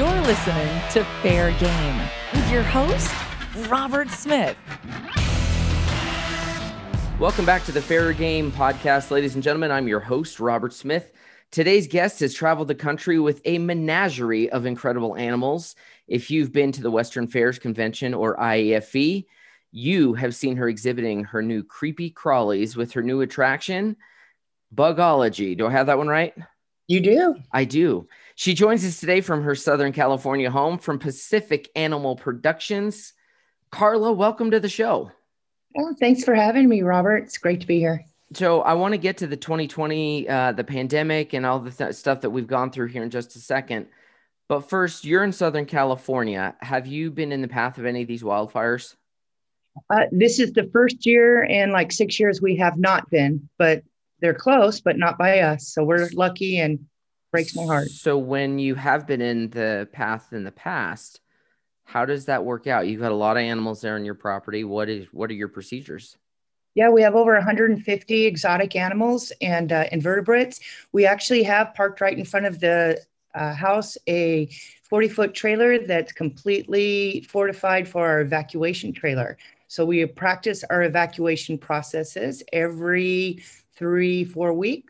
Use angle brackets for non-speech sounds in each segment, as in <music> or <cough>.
You're listening to Fair Game with your host, Robert Smith. Welcome back to the Fair Game podcast, ladies and gentlemen. I'm your host, Robert Smith. Today's guest has traveled the country with a menagerie of incredible animals. If you've been to the Western Fairs Convention or IAFE, you have seen her exhibiting her new creepy crawlies with her new attraction, Bugology. Do I have that one right? You do. I do. She joins us today from her Southern California home from Pacific Animal Productions. Carla, welcome to the show. Oh, thanks for having me, Robert. It's great to be here. So I want to get to the 2020, uh, the pandemic, and all the th- stuff that we've gone through here in just a second. But first, you're in Southern California. Have you been in the path of any of these wildfires? Uh, this is the first year in like six years we have not been, but they're close, but not by us. So we're lucky and breaks my heart. So when you have been in the path in the past, how does that work out? You've got a lot of animals there on your property. What is what are your procedures? Yeah, we have over 150 exotic animals and uh, invertebrates. We actually have parked right in front of the uh, house a 40 foot trailer that's completely fortified for our evacuation trailer. So we practice our evacuation processes every three, four weeks.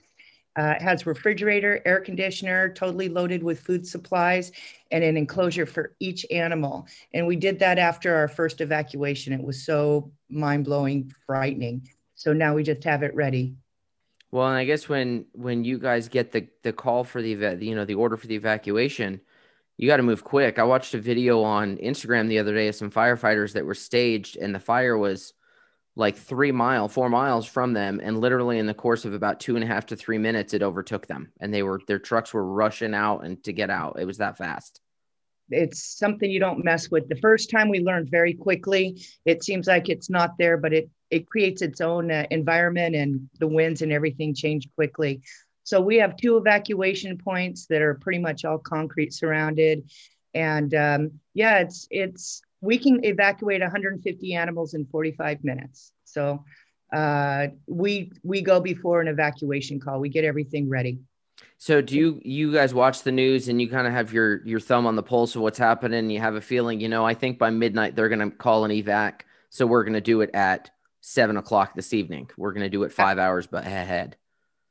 Uh, it has refrigerator, air conditioner, totally loaded with food supplies, and an enclosure for each animal. And we did that after our first evacuation. It was so mind blowing, frightening. So now we just have it ready. Well, and I guess when when you guys get the the call for the you know the order for the evacuation, you got to move quick. I watched a video on Instagram the other day of some firefighters that were staged, and the fire was like three mile, four miles from them, and literally in the course of about two and a half to three minutes, it overtook them, and they were their trucks were rushing out and to get out. It was that fast. It's something you don't mess with. The first time we learned very quickly. It seems like it's not there, but it it creates its own uh, environment, and the winds and everything change quickly. So we have two evacuation points that are pretty much all concrete surrounded, and um, yeah, it's it's we can evacuate 150 animals in 45 minutes. So uh, we we go before an evacuation call. We get everything ready. So do you you guys watch the news and you kind of have your your thumb on the pulse of what's happening? You have a feeling, you know, I think by midnight they're going to call an evac, so we're going to do it at seven o'clock this evening. We're going to do it five hours but ahead.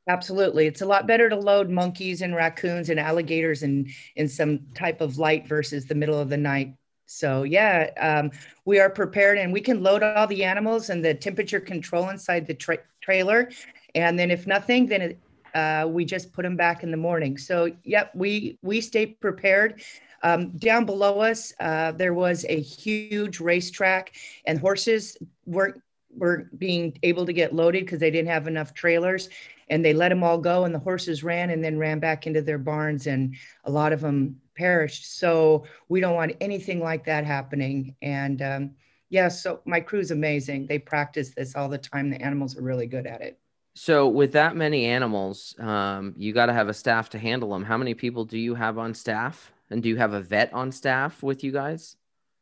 Absolutely. It's a lot better to load monkeys and raccoons and alligators in, in some type of light versus the middle of the night. So yeah, um, we are prepared and we can load all the animals and the temperature control inside the tra- trailer. And then if nothing, then it, uh, we just put them back in the morning. So yep, we, we stay prepared. Um, down below us, uh, there was a huge racetrack and horses weren't, were being able to get loaded because they didn't have enough trailers and they let them all go and the horses ran and then ran back into their barns and a lot of them perished. So we don't want anything like that happening. And um, yeah, so my crew's amazing. They practice this all the time. The animals are really good at it. So with that many animals, um, you got to have a staff to handle them. How many people do you have on staff? And do you have a vet on staff with you guys?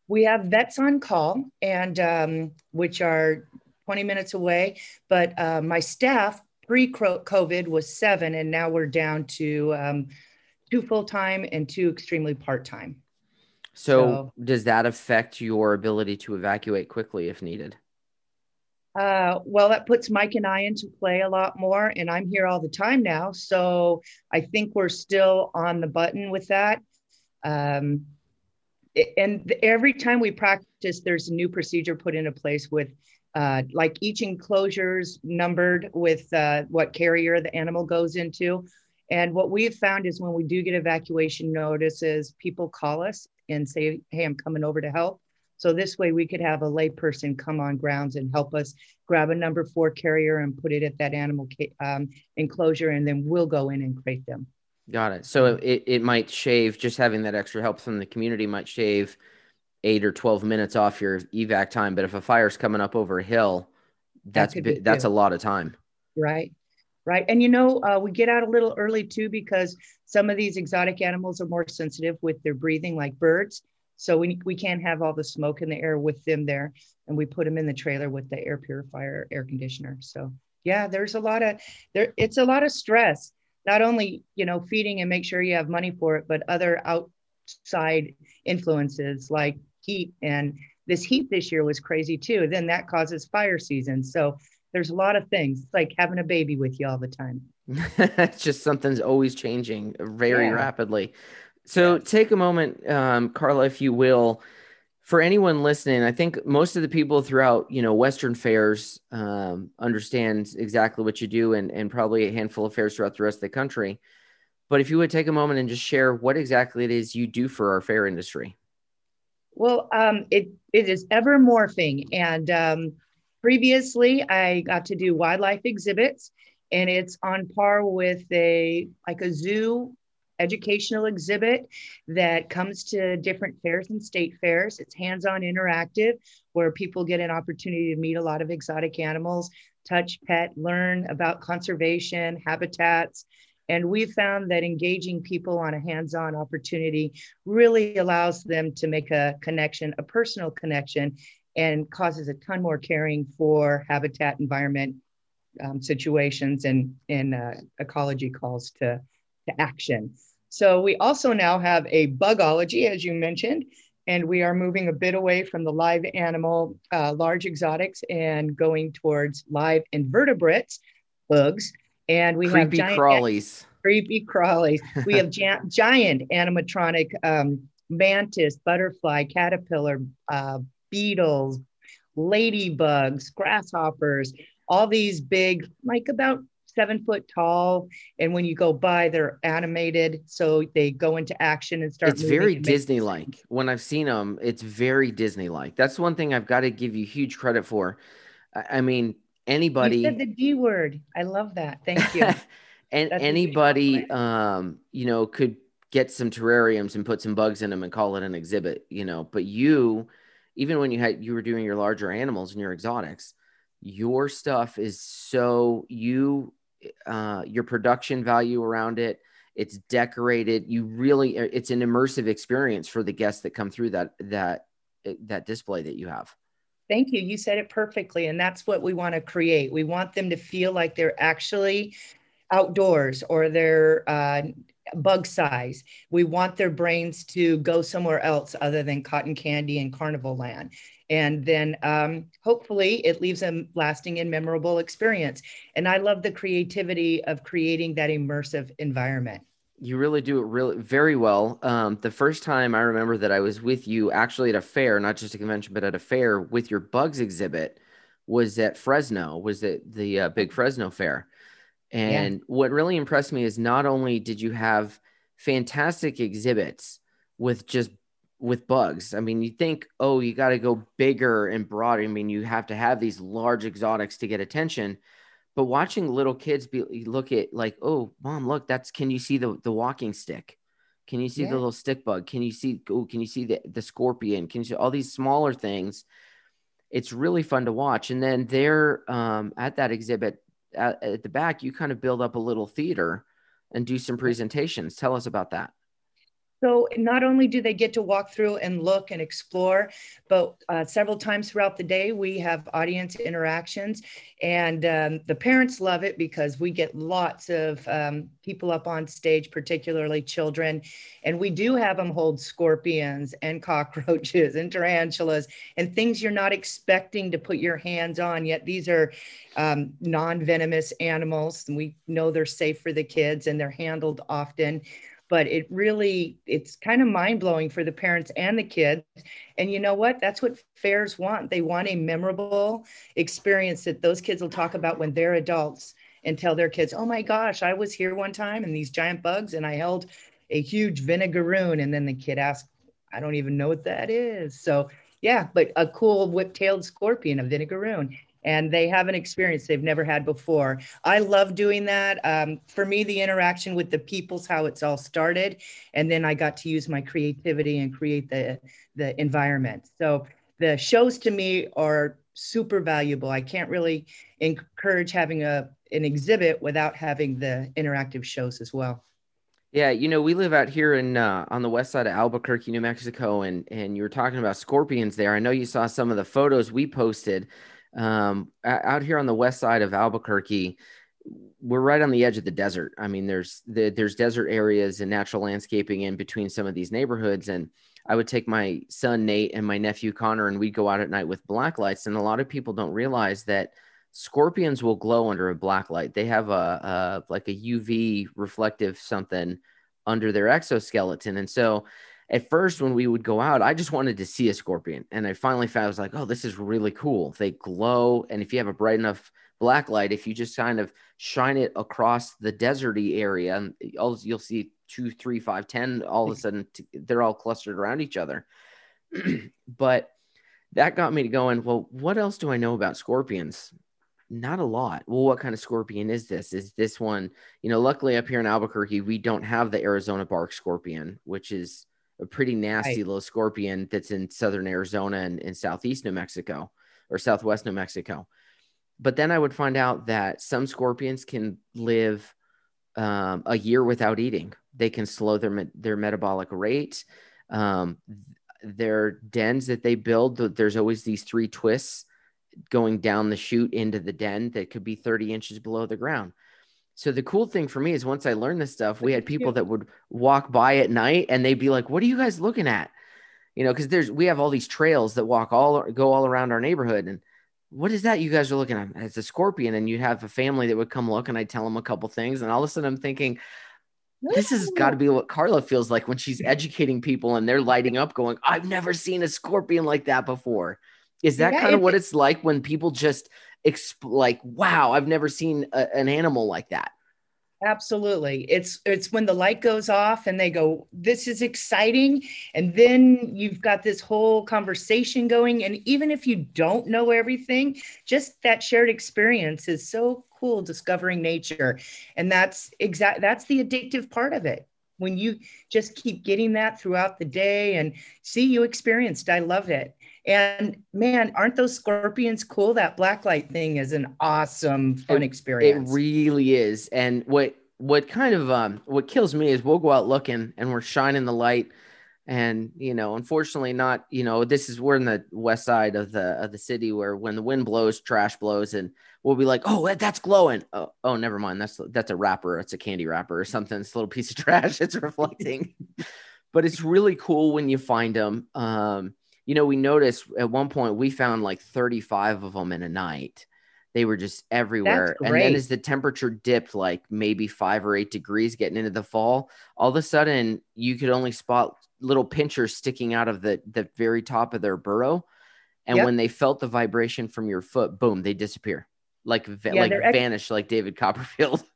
We have vets on call, and um, which are 20 minutes away. But uh, my staff pre-COVID was seven, and now we're down to um, two full time and two extremely part time. So, so, does that affect your ability to evacuate quickly if needed? Uh, well, that puts Mike and I into play a lot more, and I'm here all the time now. So I think we're still on the button with that. Um, and every time we practice, there's a new procedure put into place with uh, like each enclosures numbered with uh, what carrier the animal goes into. And what we've found is when we do get evacuation notices, people call us and say, Hey, I'm coming over to help. So this way we could have a layperson come on grounds and help us grab a number four carrier and put it at that animal um, enclosure, and then we'll go in and crate them. Got it. So it, it might shave, just having that extra help from the community might shave eight or 12 minutes off your evac time. But if a fire's coming up over a hill, that's, that that's a lot of time. Right right? And you know, uh, we get out a little early too because some of these exotic animals are more sensitive with their breathing, like birds. So we, we can't have all the smoke in the air with them there. And we put them in the trailer with the air purifier, air conditioner. So yeah, there's a lot of there. It's a lot of stress. Not only you know feeding and make sure you have money for it, but other outside influences like heat and this heat this year was crazy too then that causes fire season so there's a lot of things it's like having a baby with you all the time <laughs> it's just something's always changing very yeah. rapidly so yeah. take a moment um, carla if you will for anyone listening, I think most of the people throughout, you know, Western fairs um, understand exactly what you do and, and probably a handful of fairs throughout the rest of the country. But if you would take a moment and just share what exactly it is you do for our fair industry. Well, um, it, it is ever morphing. And um, previously I got to do wildlife exhibits and it's on par with a, like a zoo educational exhibit that comes to different fairs and state fairs. It's hands on interactive, where people get an opportunity to meet a lot of exotic animals, touch, pet, learn about conservation, habitats. And we found that engaging people on a hands on opportunity really allows them to make a connection, a personal connection, and causes a ton more caring for habitat environment um, situations and, and uh, ecology calls to, to action. So we also now have a bugology, as you mentioned, and we are moving a bit away from the live animal, uh, large exotics, and going towards live invertebrates, bugs. And we creepy have crawlies. Creepy crawlies. We have gi- giant animatronic um, mantis, butterfly, caterpillar, uh, beetles, ladybugs, grasshoppers, all these big, like about seven foot tall, and when you go by, they're animated, so they go into action and start. It's very Disney like. When I've seen them, it's very Disney like. That's one thing I've got to give you huge credit for. I mean, anybody. You said the D word. I love that. Thank you. <laughs> and That's anybody, um, you know, could get some terrariums and put some bugs in them and call it an exhibit, you know. But you, even when you had you were doing your larger animals and your exotics, your stuff is so you uh, your production value around it. It's decorated. You really, uh, it's an immersive experience for the guests that come through that that uh, that display that you have. Thank you. You said it perfectly, and that's what we want to create. We want them to feel like they're actually outdoors or they're uh, bug size. We want their brains to go somewhere else other than cotton candy and carnival land. And then um, hopefully it leaves a lasting and memorable experience. And i love the creativity of creating that immersive environment. You really do it really very well. Um, the first time i remember that i was with you actually at a fair not just a convention but at a fair with your bugs exhibit was at fresno was at the uh, big fresno fair and yeah. what really impressed me is not only did you have fantastic exhibits with just with bugs. I mean, you think, oh, you got to go bigger and broader. I mean, you have to have these large exotics to get attention. But watching little kids be look at like, oh, mom, look, that's can you see the the walking stick? Can you see yeah. the little stick bug? Can you see oh, can you see the, the scorpion? Can you see all these smaller things? It's really fun to watch. And then there um, at that exhibit at, at the back, you kind of build up a little theater and do some presentations. Tell us about that. So not only do they get to walk through and look and explore, but uh, several times throughout the day, we have audience interactions. And um, the parents love it because we get lots of um, people up on stage, particularly children. And we do have them hold scorpions and <laughs> cockroaches and tarantulas and things you're not expecting to put your hands on, yet these are um, non venomous animals. And we know they're safe for the kids and they're handled often but it really it's kind of mind-blowing for the parents and the kids. And you know what? That's what fairs want. They want a memorable experience that those kids will talk about when they're adults and tell their kids oh my gosh i was here one time and these giant bugs and i held a huge vinegaroon. And then the kid asked i don't even know what that is. So yeah but a cool whip-tailed scorpion a vinegaroon and they have an experience they've never had before. I love doing that. Um, for me, the interaction with the people's how it's all started, and then I got to use my creativity and create the the environment. So the shows to me are super valuable. I can't really encourage having a an exhibit without having the interactive shows as well. Yeah, you know, we live out here in uh, on the west side of Albuquerque, New Mexico, and and you were talking about scorpions there. I know you saw some of the photos we posted um, out here on the west side of Albuquerque, we're right on the edge of the desert. I mean, there's the, there's desert areas and natural landscaping in between some of these neighborhoods. And I would take my son Nate and my nephew Connor, and we'd go out at night with black lights. And a lot of people don't realize that scorpions will glow under a black light. They have a, a like a UV reflective something under their exoskeleton, and so at first when we would go out i just wanted to see a scorpion and i finally found i was like oh this is really cool. They glow and if you have a bright enough black light if you just kind of shine it across the deserty area and all you'll see two three five ten all of a mm. sudden they're all clustered around each other. <clears throat> But that got me to going well what else do i know about scorpions? Not a lot. Well what kind of scorpion is this? Is this one you know luckily up here in albuquerque we don't have the arizona bark scorpion which is a pretty nasty right. little scorpion that's in southern Arizona and in southeast New Mexico or southwest New Mexico. But then I would find out that some scorpions can live um, a year without eating. They can slow their their metabolic rate. Um, their dens that they build, there's always these three twists going down the chute into the den that could be 30 inches below the ground. So the cool thing for me is once I learned this stuff, we had people that would walk by at night and they'd be like, "What are you guys looking at?" You know, because there's we have all these trails that walk all go all around our neighborhood, and what is that you guys are looking at? It's a scorpion, and you'd have a family that would come look, and I'd tell them a couple things, and all of a sudden I'm thinking, this has got to be what Carla feels like when she's <laughs> educating people and they're lighting up, going, "I've never seen a scorpion like that before." Is that yeah, kind of what it's like when people just exp- like, wow, I've never seen a, an animal like that. Absolutely. It's it's when the light goes off and they go, this is exciting. And then you've got this whole conversation going. And even if you don't know everything, just that shared experience is so cool discovering nature. And that's exact that's the addictive part of it. When you just keep getting that throughout the day and see you experienced. I love it. And man, aren't those scorpions cool? That blacklight thing is an awesome fun it, experience. It really is. And what what kind of um what kills me is we'll go out looking and we're shining the light. And you know unfortunately not you know this is we're in the west side of the of the city where when the wind blows trash blows and we'll be like oh that's glowing. Oh, oh never mind. That's that's a wrapper. It's a candy wrapper or something. It's a little piece of <laughs> trash. It's reflecting. <laughs> But it's really cool when you find them um you know, we noticed at one point we found like 35 of them in a night. They were just everywhere. And then as the temperature dipped like maybe five or eight degrees getting into the fall, all of a sudden you could only spot little pinchers sticking out of the, the very top of their burrow. And yep. when they felt the vibration from your foot, boom, they disappear like, yeah, like ex- vanish like David Copperfield. <laughs>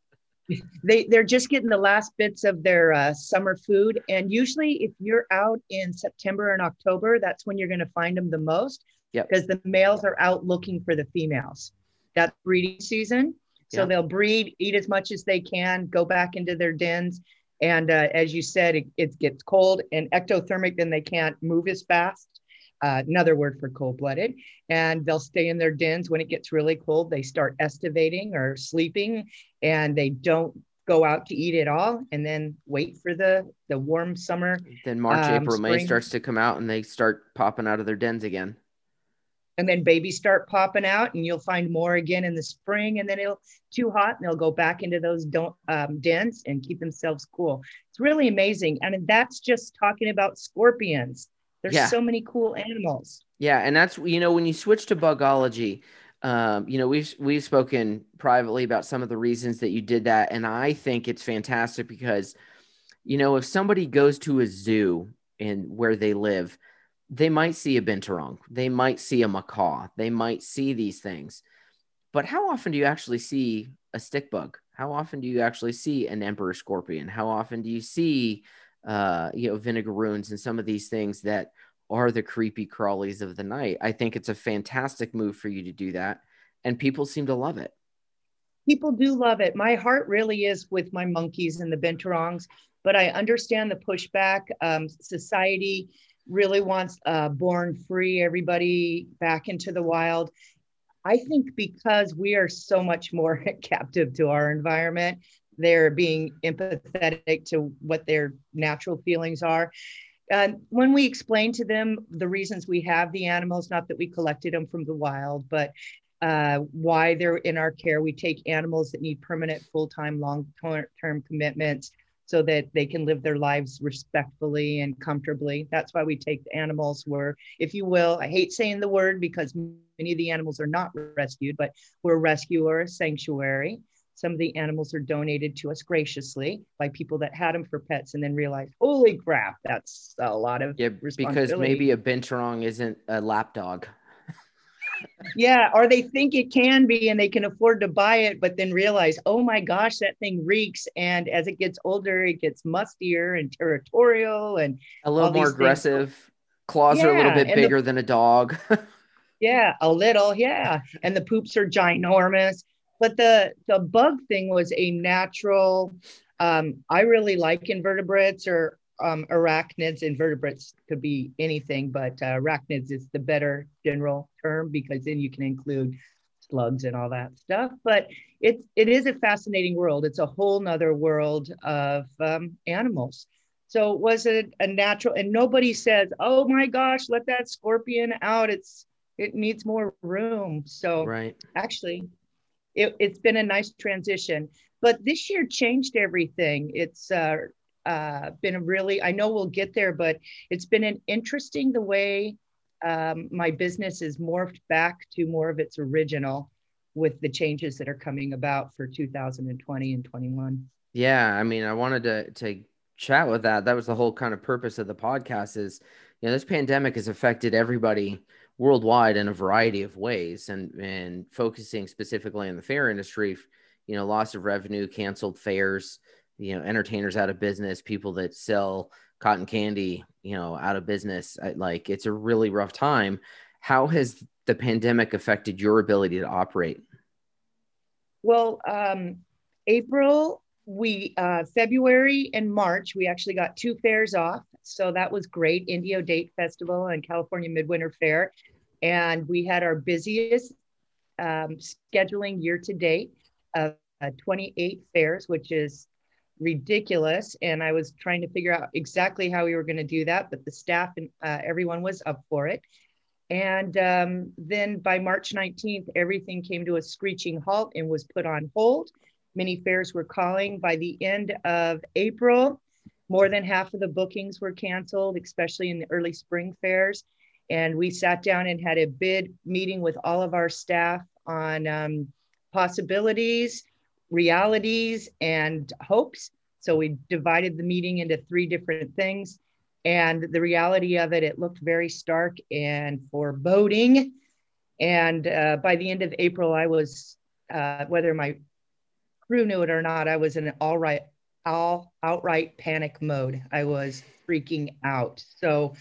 they they're just getting the last bits of their uh, summer food. And usually if you're out in september and october that's when you're going to find them the most yep. because the males are out looking for the females. That's breeding season. So yep. they'll breed eat as much as they can go back into their dens. And uh, as you said it, it gets cold and ectothermic then they can't move as fast uh, another word for cold blooded. And they'll stay in their dens when it gets really cold. They start estivating or sleeping and they don't go out to eat at all and then wait for the the warm summer then march um, april spring. may starts to come out and they start popping out of their dens again and then babies start popping out and you'll find more again in the spring and then it'll too hot and they'll go back into those don't um, dens and keep themselves cool it's really amazing and that's just talking about scorpions there's yeah. so many cool animals. Yeah, and that's you know when you switch to bugology, um, you know we've we've spoken privately about some of the reasons that you did that, and I think it's fantastic because, you know, if somebody goes to a zoo and where they live, they might see a binturong, they might see a macaw, they might see these things, but how often do you actually see a stick bug? How often do you actually see an emperor scorpion? How often do you see uh, you know, vinegaroons and some of these things that are the creepy crawlies of the night. I think it's a fantastic move for you to do that. And people seem to love it. People do love it. My heart really is with my monkeys and the binturongs, but I understand the pushback. Um, society really wants uh, born free, everybody back into the wild. I think because we are so much more <laughs> captive to our environment, they're being empathetic to what their natural feelings are. And when we explain to them the reasons we have the animals, not that we collected them from the wild, but uh, why they're in our care. We take animals that need permanent, full time, long term commitments so that they can live their lives respectfully and comfortably. That's why we take the animals. We're, if you will, I hate saying the word because many of the animals are not rescued, but we're a rescue or sanctuary. Some of the animals are donated to us graciously by people that had them for pets and then realized, holy crap, that's a lot of yeah, because maybe a Binturong isn't a lap dog yeah, or they think it can be and they can afford to buy it, but then realize, oh my gosh, that thing reeks. And as it gets older, it gets mustier and territorial and a little more aggressive. Things. Claws yeah, are a little bit bigger the, than a dog. <laughs> yeah, a little, yeah. And the poops are ginormous. But the the bug thing was a natural. Um, I really like invertebrates or um, arachnids, invertebrates could be anything, but uh, arachnids is the better general term because then you can include slugs and all that stuff. But it, it is a fascinating world. It's a whole nother world of um, animals. So it was it a natural, and nobody says, oh my gosh, let that scorpion out. It's, it needs more room. So right. actually, it, it's been a nice transition. But this year changed everything. It's uh, uh, been a really, I know we'll get there, but it's been an interesting the way um, my business is morphed back to more of its original with the changes that are coming about for 2020 and 21. Yeah, I mean, I wanted to to chat with that. That was the whole kind of purpose of the podcast. Is you know this pandemic has affected everybody worldwide in a variety of ways, and and focusing specifically in the fair industry, you know, loss of revenue, canceled fairs, you know entertainers out of business people that sell cotton candy you know out of business like it's a really rough time. How has the pandemic affected your ability to operate? Well um, april we uh, february and march we actually got two fairs off so that was great indio date festival and california midwinter fair and we had our busiest um, scheduling year to date of uh, 28 fairs which is ridiculous. And I was trying to figure out exactly how we were going to do that, but the staff and uh, everyone was up for it. And um, then by March 19th, everything came to a screeching halt and was put on hold. Many fairs were calling. By the end of April, more than half of the bookings were canceled, especially in the early spring fairs. And we sat down and had a bid meeting with all of our staff on um, possibilities realities and hopes. So we divided the meeting into three different things. And the reality of it, it looked very stark and foreboding. And uh, by the end of April, I was, uh, whether my crew knew it or not, I was in all right, all outright panic mode. I was freaking out. So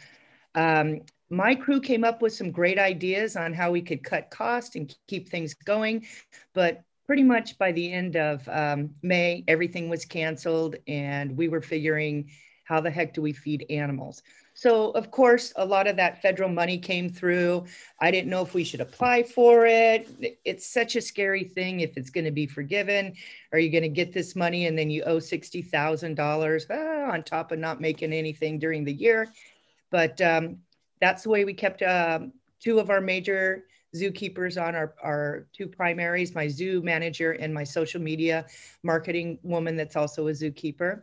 um, my crew came up with some great ideas on how we could cut cost and keep things going. But pretty much by the end of um, May, everything was canceled, and we were figuring how the heck do we feed animals? So, of course, a lot of that federal money came through. I didn't know if we should apply for it. It's such a scary thing if it's going to be forgiven. Are you going to get this money and then you owe $60,000 ah, on top of not making anything during the year? But um, that's the way we kept uh, two of our major zookeepers on our, our two primaries, my zoo manager and my social media marketing woman that's also a zookeeper.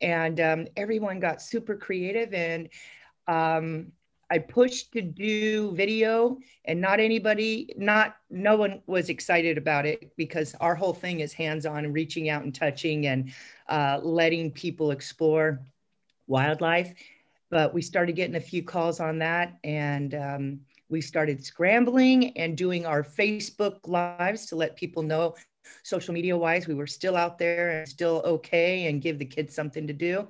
And um, everyone got super creative and um, I pushed to do video and not anybody, not no one was excited about it because our whole thing is hands-on and reaching out and touching and uh, letting people explore wildlife. But we started getting a few calls on that and um, we started scrambling and doing our Facebook lives to let people know social media wise we were still out there and still okay and give the kids something to do.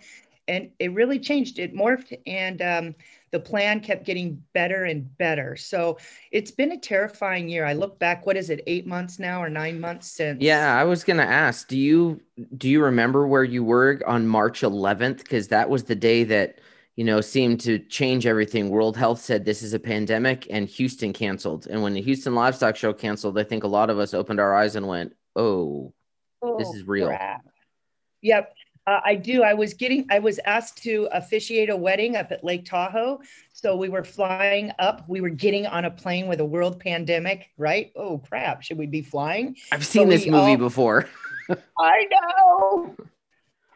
And it really changed. It morphed and um, the plan kept getting better and better. So it's been a terrifying year. I look back, what is it, eight months now or nine months since? Yeah, I was gonna ask, do you do you remember where you were on March 11th? Because that was the day that you know, seemed to change everything. World Health said this is a pandemic, and Houston canceled. And when the Houston Livestock Show canceled, I think a lot of us opened our eyes and went, "Oh, oh this is real." Crap. Yep. Uh, I do. I was getting, I was asked to officiate a wedding up at Lake Tahoe. So we were flying up. We were getting on a plane with a world pandemic, right? Oh, crap. Should we be flying? I've seen so this movie all, before. <laughs> I know.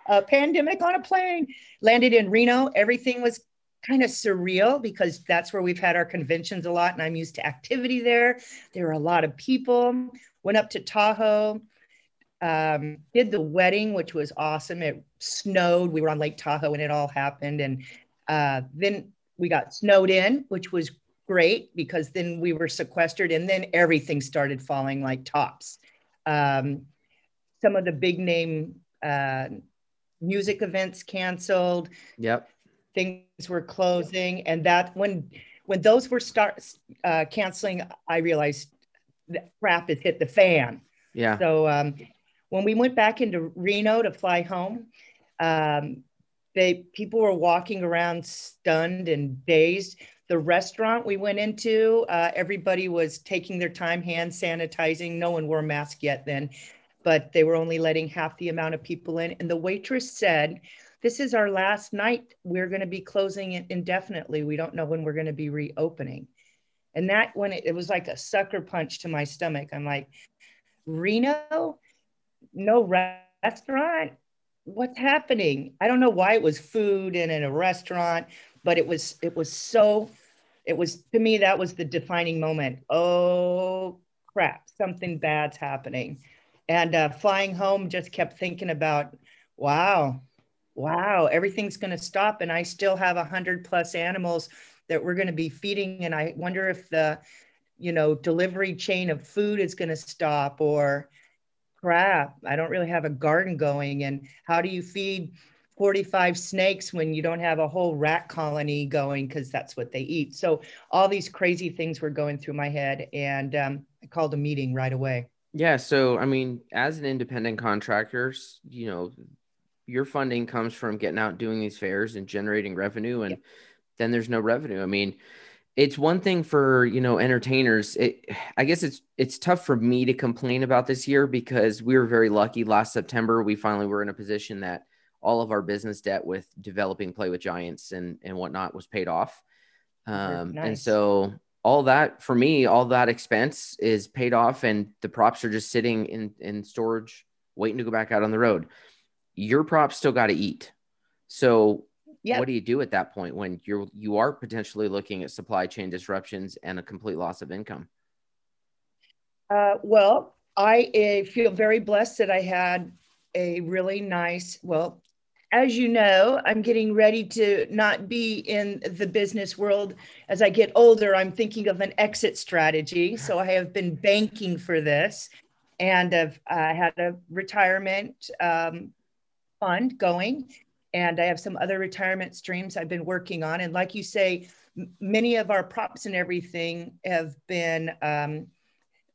A pandemic on a plane. Landed in Reno. Everything was kind of surreal because that's where we've had our conventions a lot. And I'm used to activity there. There were a lot of people. Went up to Tahoe um, did the wedding, which was awesome. It snowed. We were on Lake Tahoe when it all happened. And uh, then we got snowed in, which was great because then we were sequestered and then everything started falling like tops. Um, some of the big name uh, music events canceled. Yep. Things were closing. And that when when those were start uh, canceling, I realized crap has hit the fan. Yeah. So um, when we went back into Reno to fly home, um, they people were walking around stunned and dazed. The restaurant we went into, uh, everybody was taking their time, hand sanitizing. No one wore a mask yet then, but they were only letting half the amount of people in. And the waitress said, "This is our last night. We're going to be closing it indefinitely. We don't know when we're going to be reopening." And that when it, it was like a sucker punch to my stomach. I'm like, Reno, no restaurant? What's happening? I don't know why it was food and in a restaurant but it was it was so it was to me that was the defining moment. Oh crap something bad's happening. And uh, flying home just kept thinking about wow wow everything's going to stop and i still have a hundred plus animals that we're going to be feeding and i wonder if the you know delivery chain of food is going to stop or crap, I don't really have a garden going. And how do you feed 45 snakes when you don't have a whole rat colony going because that's what they eat? So all these crazy things were going through my head. And um, I called a meeting right away. Yeah. So, I mean, as an independent contractor, you know, your funding comes from getting out doing these fairs and generating revenue. And yep. Then there's no revenue. I mean, it's one thing for you know entertainers. It, i guess it's it's tough for me to complain about this year because we were very lucky last september. We finally were in a position that all of our business debt with developing play with giants and and whatnot was paid off. Um, nice. and so all that for me all that expense is paid off and the props are just sitting in in storage waiting to go back out on the road. Your props still got to eat. So Yep. What do you do at that point when you're you are potentially looking at supply chain disruptions and a complete loss of income? Uh, well, I uh, feel very blessed that I had a really nice, well, as you know, I'm getting ready to not be in the business world. As I get older, I'm thinking of an exit strategy. So I have been banking for this and I've uh, had a retirement um, fund going and I have some other retirement streams I've been working on. And like you say, many of our props and everything have been um,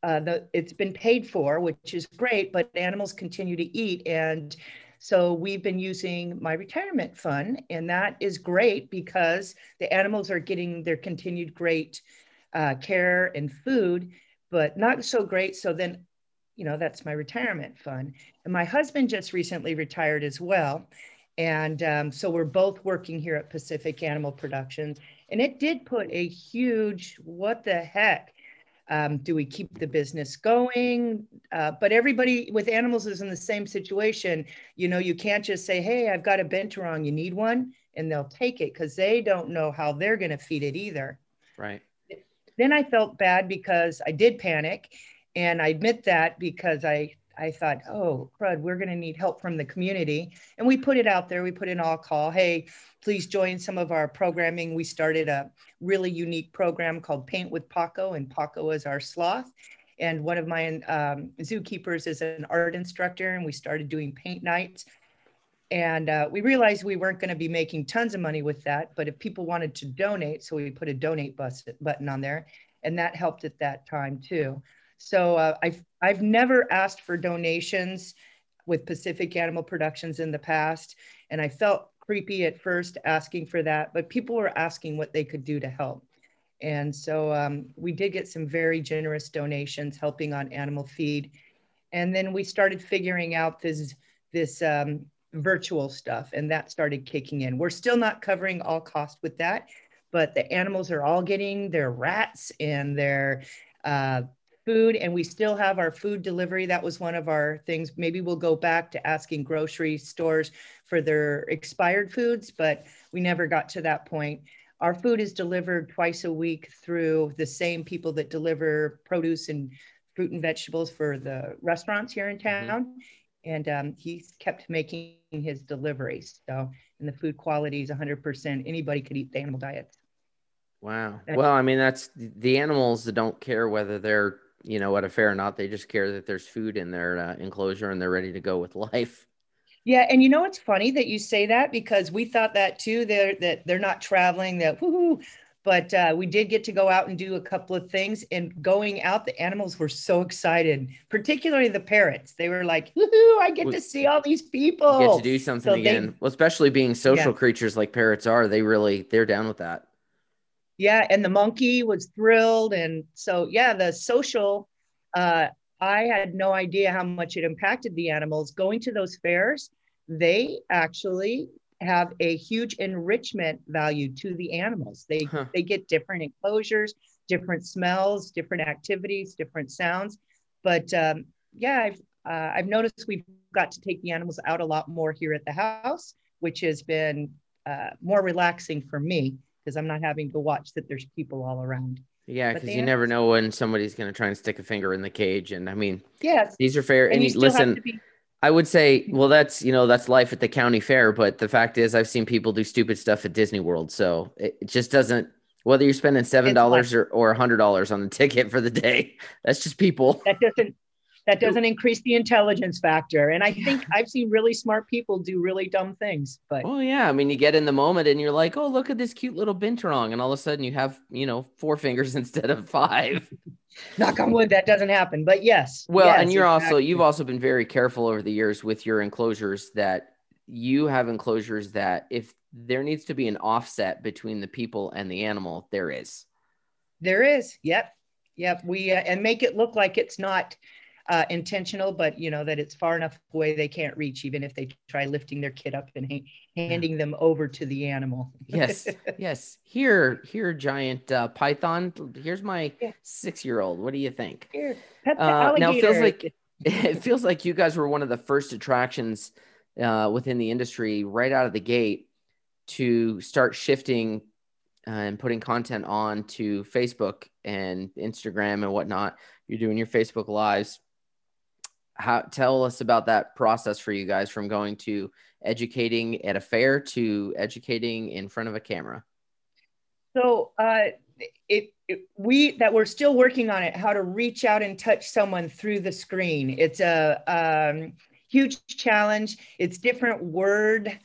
uh, the it's been paid for, which is great. But animals continue to eat, and so we've been using my retirement fund, and that is great because the animals are getting their continued great uh, care and food, but not so great. So then you know that's my retirement fund and my husband just recently retired as well and um, so we're both working here at Pacific Animal Productions. And it did put a huge, what the heck? Um, do we keep the business going? Uh, but everybody with animals is in the same situation. You know, you can't just say, hey, I've got a Binturong, you need one? And they'll take it because they don't know how they're going to feed it either. Right. Then I felt bad because I did panic. And I admit that because I I thought, oh, crud, we're going to need help from the community. And we put it out there. We put in all call, hey, please join some of our programming. We started a really unique program called Paint with Paco, and Paco is our sloth. And one of my um, zookeepers is an art instructor, and we started doing paint nights. And uh, we realized we weren't going to be making tons of money with that, but if people wanted to donate, so we put a donate bus button on there, and that helped at that time too. So uh, I've, I've never asked for donations with Pacific Animal Productions in the past. And I felt creepy at first asking for that, but people were asking what they could do to help. And so um, we did get some very generous donations helping on animal feed. And then we started figuring out this, this um, virtual stuff, and that started kicking in. We're still not covering all costs with that, but the animals are all getting their rats and their uh, food, and we still have our food delivery. That was one of our things. Maybe we'll go back to asking grocery stores for their expired foods, but we never got to that point. Our food is delivered twice a week through the same people that deliver produce and fruit and vegetables for the restaurants here in mm-hmm. town. Mm-hmm. And um, he's kept making his deliveries. So, and the food quality is 100%. Anybody could eat the animal diets. Wow. Well, I mean, that's the animals that don't care whether they're, you know, at a fair or not. They just care that there's food in their uh, enclosure and they're ready to go with <laughs> life. Yeah, and you know it's funny that you say that because we thought that too. They're that they're not traveling. That whoo but uh, we did get to go out and do a couple of things. And going out, the animals were so excited, particularly the parrots. They were like, "Woohoo! I get to see all these people." Get to do something so again. They, well, especially being social yeah. creatures like parrots are, they really they're down with that. Yeah, and the monkey was thrilled, and so yeah, the social. Uh, I had no idea how much it impacted the animals going to those fairs. They actually have a huge enrichment value to the animals. They huh. they get different enclosures, different smells, different activities, different sounds. But um, yeah, I've uh, I've noticed we've got to take the animals out a lot more here at the house, which has been uh, more relaxing for me because I'm not having to watch that there's people all around. Yeah, because you never know when somebody's going to try and stick a finger in the cage. And I mean, yes, these are fair. And, and you listen, be- I would say, well, that's you know that's life at the county fair, but the fact is, I've seen people do stupid stuff at Disney World, so it, it just doesn't. Whether you're spending seven dollars or or a hundred dollars on the ticket for the day, <laughs> that's just people. That doesn't that doesn't increase the intelligence factor. And I think I've seen really smart people do really dumb things. But oh yeah, I mean, you get in the moment and you're like, oh look at this cute little binturong, and all of a sudden you have you know four fingers <laughs> instead of five. <laughs> Knock on wood, that doesn't happen. But yes. Well, yes, and you're exactly. also you've also been very careful over the years with your enclosures that you have enclosures that if there needs to be an offset between the people and the animal, there is. There is. Yep. Yep. We uh, and make it look like it's not uh, intentional, but you know that it's far enough away they can't reach, even if they try lifting their kid up and ha- handing them over to the animal. yes, <laughs> yes. Here, here, giant uh, python. Here's my yeah. six-year-old. What do you think? Here, uh, now it feels like <laughs> it feels like you guys were one of the first attractions uh, within the industry right out of the gate to start shifting uh, and putting content on to Facebook and Instagram and whatnot. You're doing your Facebook lives how tell us about that process for you guys from going to educating at a fair to educating in front of a camera? So uh, it, it, we that we're still working on it how to reach out and touch someone through the screen. It's a um, huge challenge. It's different word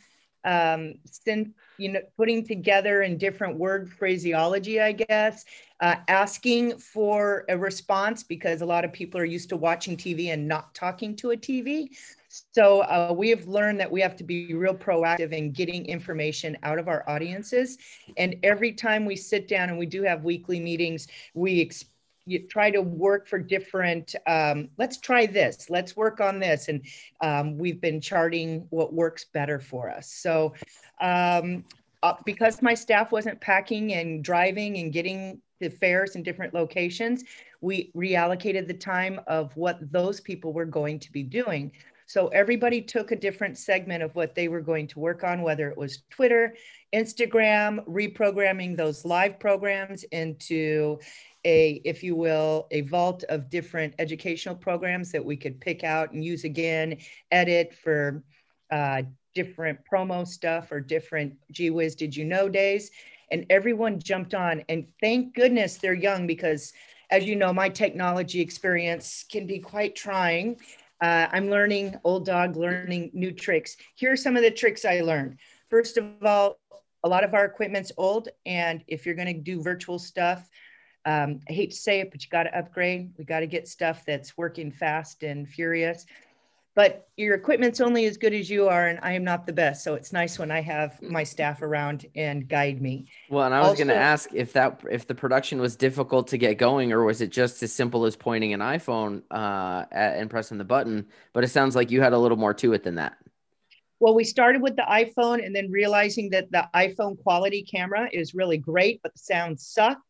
um, since you know, putting together in different word phraseology, I guess, uh, asking for a response because a lot of people are used to watching TV and not talking to a TV. So uh, we have learned that we have to be real proactive in getting information out of our audiences. And every time we sit down and we do have weekly meetings, we you try to work for different um, let's try this let's work on this and um, we've been charting what works better for us so um, uh, because my staff wasn't packing and driving and getting the fairs in different locations we reallocated the time of what those people were going to be doing so everybody took a different segment of what they were going to work on, whether it was Twitter, Instagram, reprogramming those live programs into a, if you will, a vault of different educational programs that we could pick out and use again, edit for uh, different promo stuff or different gee whiz, did you know days? And everyone jumped on. And thank goodness they're young because, as you know, my technology experience can be quite trying. Uh, I'm learning, old dog learning new tricks. Here are some of the tricks I learned. First of all, a lot of our equipment's old. And if you're going to do virtual stuff, um, I hate to say it, but you got to upgrade. We got to get stuff that's working fast and furious. But your equipment's only as good as you are, and I am not the best. So it's nice when I have my staff around and guide me. Well, and I was going to ask if that if the production was difficult to get going, or was it just as simple as pointing an iPhone uh, at, and pressing the button? But it sounds like you had a little more to it than that. Well, we started with the iPhone and then realizing that the iPhone quality camera is really great, but the sound sucked.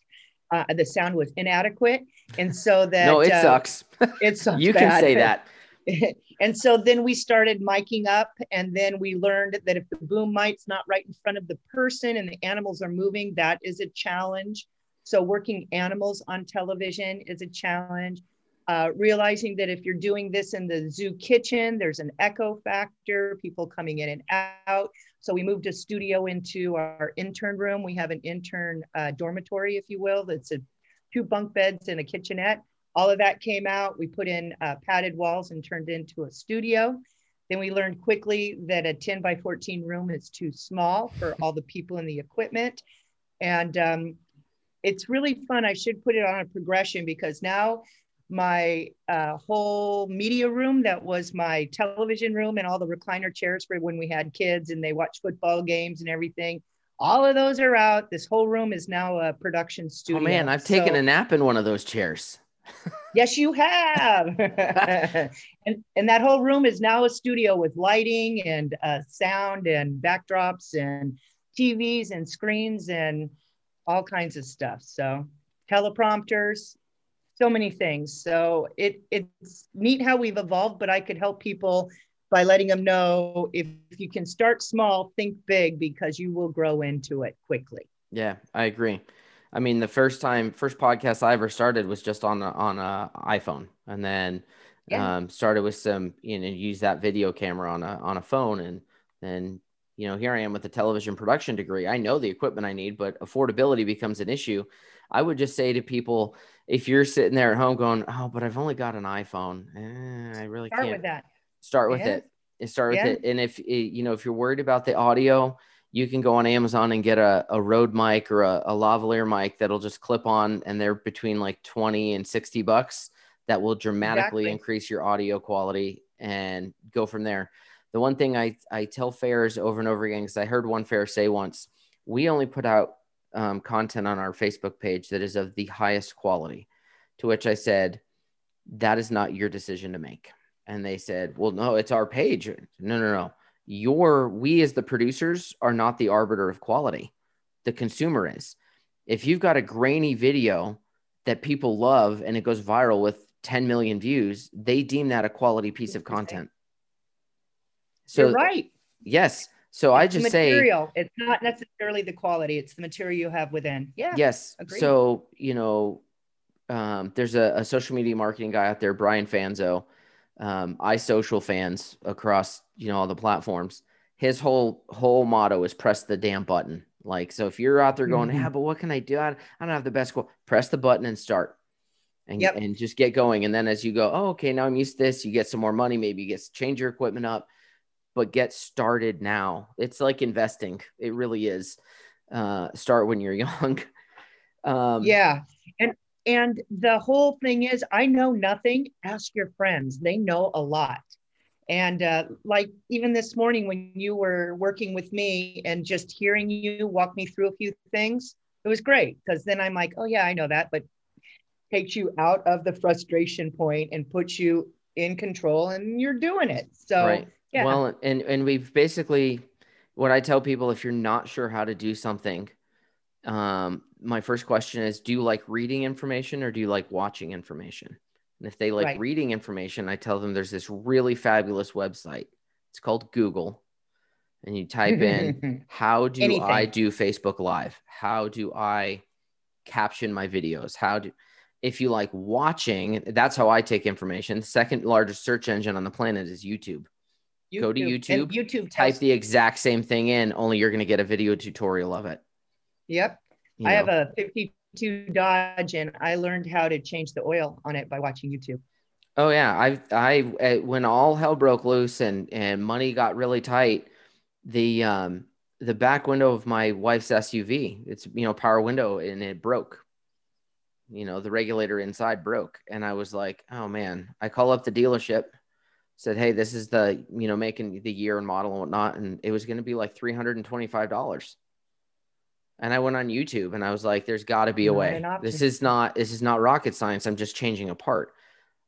Uh, the sound was inadequate. And so that. no, it uh, sucks. It sucks. <laughs> you can say that. <laughs> and so then we started miking up and then we learned that if the boom mic's not right in front of the person and the animals are moving that is a challenge. So working animals on television is a challenge. Uh, realizing that if you're doing this in the zoo kitchen there's an echo factor people coming in and out. So we moved a studio into our intern room. We have an intern uh, dormitory if you will that's a two bunk beds and a kitchenette all of that came out. We put in uh, padded walls and turned into a studio. Then we learned quickly that a 10 by 14 room is too small for <laughs> all the people and the equipment. And um, it's really fun. I should put it on a progression because now my uh, whole media room that was my television room and all the recliner chairs for when we had kids and they watch football games and everything all of those are out this whole room is now a production studio Oh man, I've taken So- a nap in one of those chairs. Yes, you have. <laughs> and and that whole room is now a studio with lighting and uh, sound and backdrops and TVs and screens and all kinds of stuff. So teleprompters, so many things. So it it's neat how we've evolved, but I could help people by letting them know if, if you can start small, think big because you will grow into it quickly. Yeah, I agree. I mean, the first time, first podcast I ever started was just on a, on a iPhone, and then Yeah. um, started with some, you know, use that video camera on a on a phone, and then you know, here I am with a television production degree. I know the equipment I need, but affordability becomes an issue. I would just say to people, if you're sitting there at home going, "Oh, but I've only got an iPhone," eh, I really Start can't Start with that. start with Yeah. it and start with Yeah. it and if eh, you know if you're worried about the audio you can go on amazon and get a, a rode mic or a, a lavalier mic that'll just clip on and they're between like 20 and 60 bucks that will dramatically Exactly. increase your audio quality and go from there the one thing i, I tell fairs over and over again because i heard one fair say once we only put out um, content on our facebook page that is of the highest quality to which i said that is not your decision to make and they said, "Well, no, it's our page." No, no, no. Your we as the producers are not the arbiter of quality. The consumer is. If you've got a grainy video that people love and it goes viral with 10 million views, they deem that a quality piece of content. So You're right. yes. So I It's the just say material. It's not necessarily the quality. It's the material you have within. Yeah. yes. agreed. So, you know, um, there's a, a social media marketing guy out there, Brian Fanzo, um, iSocialFanz across, you know, all the platforms. His whole whole motto is press the damn button. Like, so if you're out there going, Mhm. yeah, but what can I do? I, I don't have the best qual-" Press the button and start. And, Yep. and just get going. And then as you go, oh, okay, now I'm used to this, you get some more money, maybe you get change your equipment up, but get started now. It's like investing. It really is. Uh, start when you're <laughs> young. Um, Yeah. And and the whole thing is I know nothing. Ask your friends. They know a lot. And uh, like even this morning when you were working with me and just hearing you walk me through a few things, it was great because then I'm like, oh yeah, I know that, but takes you out of the frustration point and puts you in control and you're doing it. So right. yeah. Well, and and we've basically what I tell people if you're not sure how to do something, um, my first question is, do you like reading information or do you like watching information? And if they like Right. reading information, I tell them there's this really fabulous website. It's called Google, and you type in <laughs> how do I do Facebook Live? How do I caption my videos? How do if you like watching, that's how I take information. The second largest search engine on the planet is YouTube. Go to And YouTube, YouTube Type the exact same thing in, only you're going to get a video tutorial of it. Yep. You I have a 52 Dodge and I learned how to change the oil on it by watching YouTube. Oh yeah, I I uh, when all hell broke loose and and money got really tight, the um the back window of my wife's SUV, it's you know power window and it broke. You know, the regulator inside broke and I was like, "Oh man." I call up the dealership, said, "Hey, this is the, you know, making the year and model and whatnot." And it was going to be like $325. And I went on YouTube and I was like, there's got to be a way. This is not this is not rocket science. I'm just changing a part.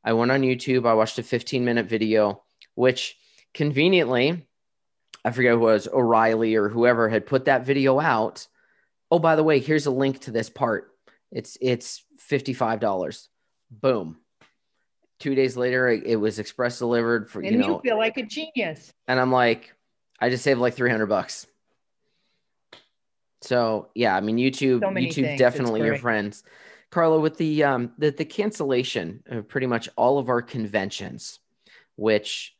I went on YouTube. I watched a 15 minute video, which conveniently I forget who it was O'Reilly or whoever had put that video out. Oh, by the way, here's a link to this part. It's it's fifty five dollars. Boom. Two days later, it, it was express delivered for And you you, know, feel like a genius. and I'm like, I just saved like three hundred bucks. So yeah, I mean YouTube, So YouTube definitely your friends. Carla, with the um the, the cancellation of pretty much all of our conventions, which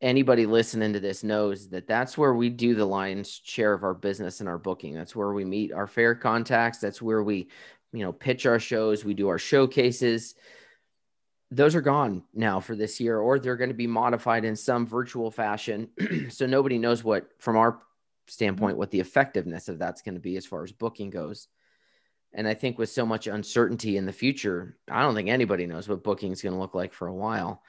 anybody listening to this knows that that's where we do the lion's share of our business and our booking. That's where we meet our fair contacts. That's where we, you know, pitch our shows. We do our showcases. Those are gone now for this year, or they're going to be modified in some virtual fashion. <clears throat> so nobody knows what, from our standpoint, what the effectiveness of that's going to be as far as booking goes. And I think with so much uncertainty in the future, I don't think anybody knows what booking is going to look like for a while.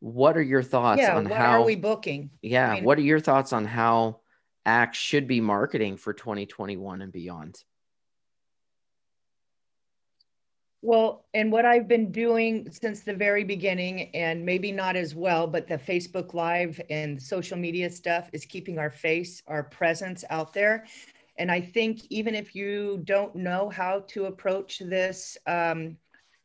What are your thoughts yeah, on how are we booking? yeah. I mean- what are your thoughts on how acts should be marketing for 2021 and beyond? Well, and what I've been doing since the very beginning, and maybe not as well, but the Facebook Live and social media stuff is keeping our face, our presence out there. And I think even if you don't know how to approach this, um,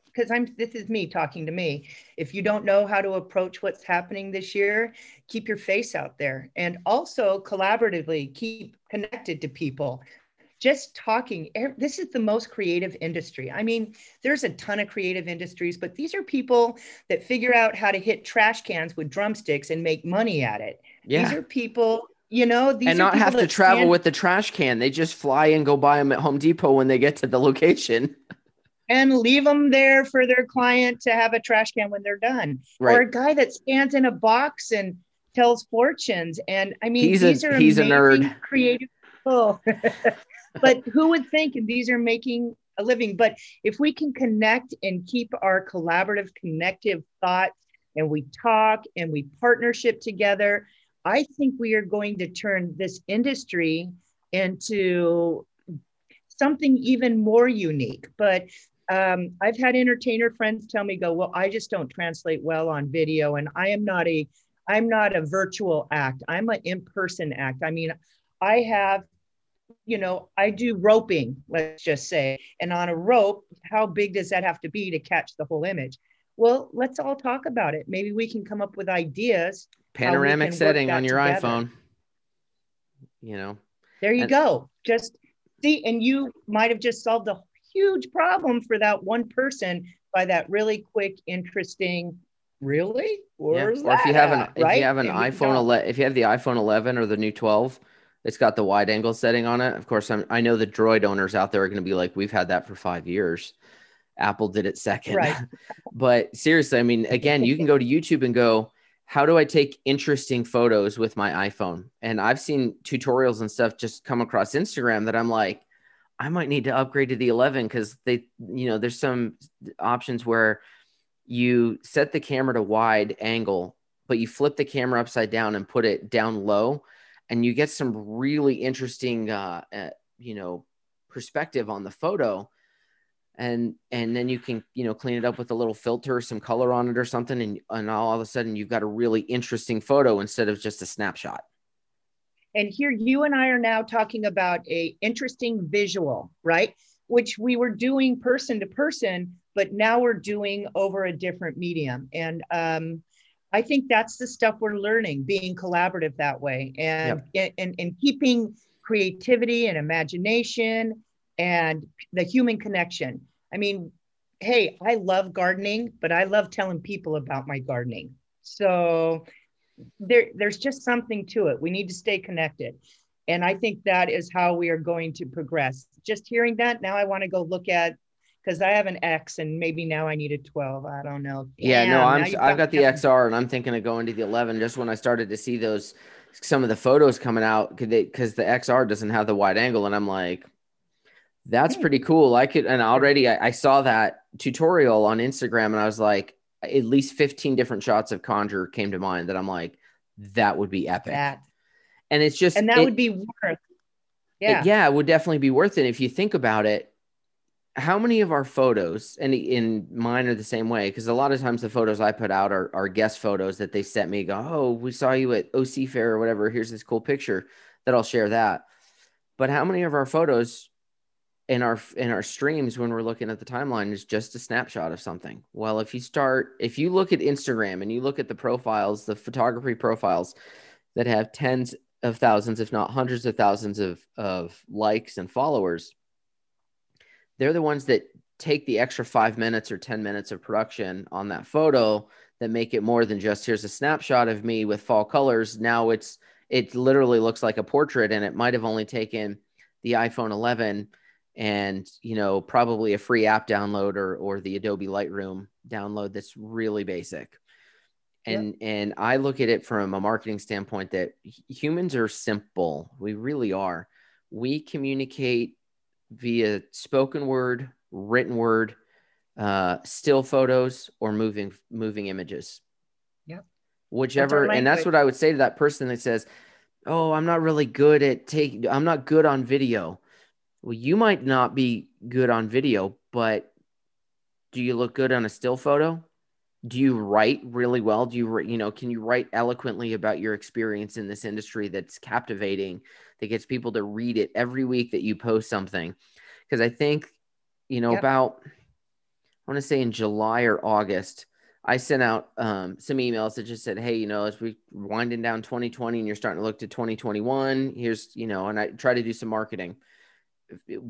because I'm this is me talking to me. If you don't know how to approach what's happening this year, keep your face out there and also collaboratively keep connected to people just talking this is the most creative industry i mean there's a ton of creative industries but these are people that figure out how to hit trash cans with drumsticks and make money at it Yeah. these are people you know these and are not have to travel stand- with the trash can. They just fly and go buy them at Home Depot when they get to the location. and leave them there for their client to have a trash can when they're done right. or a guy that stands in a box and tells fortunes and i mean He's a- these are he's a amazing nerd. creative people <laughs> but who would think these are making a living but if we can connect and keep our collaborative connective thoughts and we talk and we partnership together i think we are going to turn this industry into something even more unique but um, I've had entertainer friends tell me, "Go, well, I just don't translate well on video, and I am not a, I'm not a virtual act. I'm an in-person act. I mean, I have, you know, I do roping, let's just say, and on a rope, how big does that have to be to catch the whole image? Well, let's all talk about it. Maybe we can come up with ideas. Panoramic setting on your together. iPhone. You know, There you And- go. Just see, and you might have just solved a huge problem for that one person by that really quick, interesting. Really? yeah. Or if you have an at? if Right? you have an And iPhone 11, if you have the iPhone 11 or the new 12, it's got the wide angle setting on it. Of course, I'm, I know the Droid owners out there are going to be like, we've had that for five years. Apple did it second. Right. <laughs> but seriously, I mean, again, you can go to YouTube and go, how do I take interesting photos with my iPhone? And I've seen tutorials and stuff just come across Instagram that I'm like, I might need to upgrade to the 11 because they, you know, there's some options where you set the camera to wide angle, but you flip the camera upside down and put it down low, and you get some really interesting, uh, uh, you know, perspective on the photo. And and then you can you know clean it up with a little filter, some color on it or something, and and all of a sudden you've got a really interesting photo instead of just a snapshot. And here you and I are now talking about a interesting visual, right? Which we were doing person to person, but now we're doing over a different medium. And um, I think that's the stuff we're learning, being collaborative that way and, and, and keeping creativity and imagination and the human connection. I mean, hey, I love gardening, but I love telling people about my gardening. So there, there's just something to it. We need to stay connected. And I think that is how we are going to progress. Just hearing that, now I want to go look at because I have an X and maybe now I need a 12. I don't know. Yeah, no, I'm I've got the XR and I'm thinking of going to the 11 just when I started to see those some of the photos coming out because the XR doesn't have the wide angle and I'm like that's Hmm. pretty cool. I could and already I, I saw that tutorial on Instagram and I was like at least 15 different shots of conjure came to mind that I'm like that would be epic. that. and it's just And that it- would be worth. it- Yeah. yeah, it would definitely be worth it if you think about it. How many of our photos and in mine are the same way because a lot of times the photos i put out are, are guest photos that they sent me go oh we saw you at oc fair or whatever here's this cool picture that i'll share that. But how many of our photos in our in our streams when we're looking at the timeline is just a snapshot of something? Well if you start if you look at instagram and you look at the profiles the photography profiles that have tens of thousands if not hundreds of thousands of of likes and followers they're the ones that take the extra five minutes or 10 minutes of production on that photo that make it more than just here's a snapshot of me with fall colors. Now it's, it literally looks like a portrait and it might have only taken the iPhone 11 and, you know, probably a free app download or, or the Adobe Lightroom download that's really basic. And, yep. and I look at it from a marketing standpoint that humans are simple. We really are. We communicate via spoken word, written word, uh, still photos, or moving moving images. Yep. Whichever, that's and that's what I would say to that person that says, "Oh, I'm not really good at taking. I'm not good on video." Well, you might not be good on video, but do you look good on a still photo? Do you write really well? Do you you know can you write eloquently about your experience in this industry that's captivating? that gets people to read it every week that you post something. Because I think, you know, yep. about, I want to say in July or August, I sent out um, some emails that just said, Hey, you know, as we winding down 2020 and you're starting to look to 2021, here's, you know, and I try to do some marketing.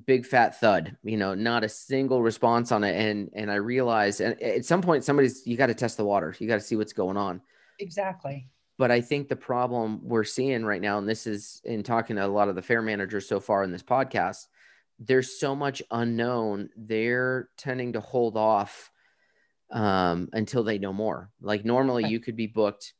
Big fat thud, you know, not a single response on it. And and I realized and at some point somebody's you got to test the water. You got to see what's going on. Exactly. But I think the problem we're seeing right now, and this is in talking to a lot of the fair managers so far in this podcast, there's so much unknown. They're tending to hold off um, until they know more. Like normally, you could be booked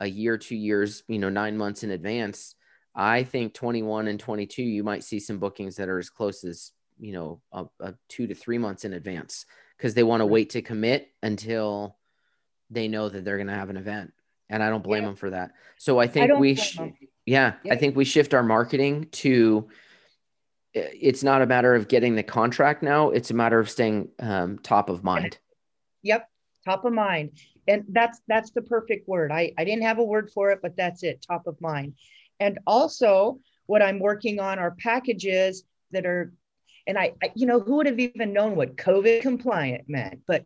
a year, two years, you know, nine months in advance. I think 21 and 22, you might see some bookings that are as close as, you know, a, a two to three months in advance because they want to wait to commit until they know that they're going to have an event and I don't blame yeah. them for that. So I think I we, sh- yeah, yeah, I think we shift our marketing to. It's not a matter of getting the contract now; it's a matter of staying um, top of mind. Yep, top of mind, and that's that's the perfect word. I I didn't have a word for it, but that's it, top of mind. And also, what I'm working on are packages that are, and I, I you know, who would have even known what COVID compliant meant? But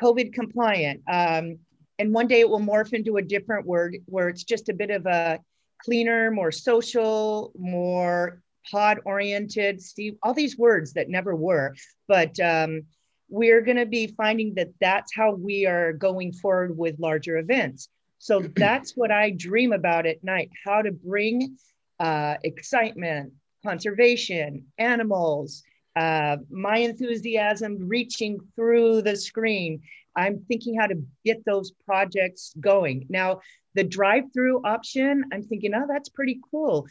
COVID compliant. Um, and one day it will morph into a different word where it's just a bit of a cleaner, more social, more pod oriented. Steve, all these words that never were, but um, we're going to be finding that that's how we are going forward with larger events. So that's what I dream about at night: how to bring uh, excitement, conservation, animals, uh, my enthusiasm reaching through the screen I'm thinking how to get those projects going. Now, the drive through option, I'm thinking, oh, that's pretty cool.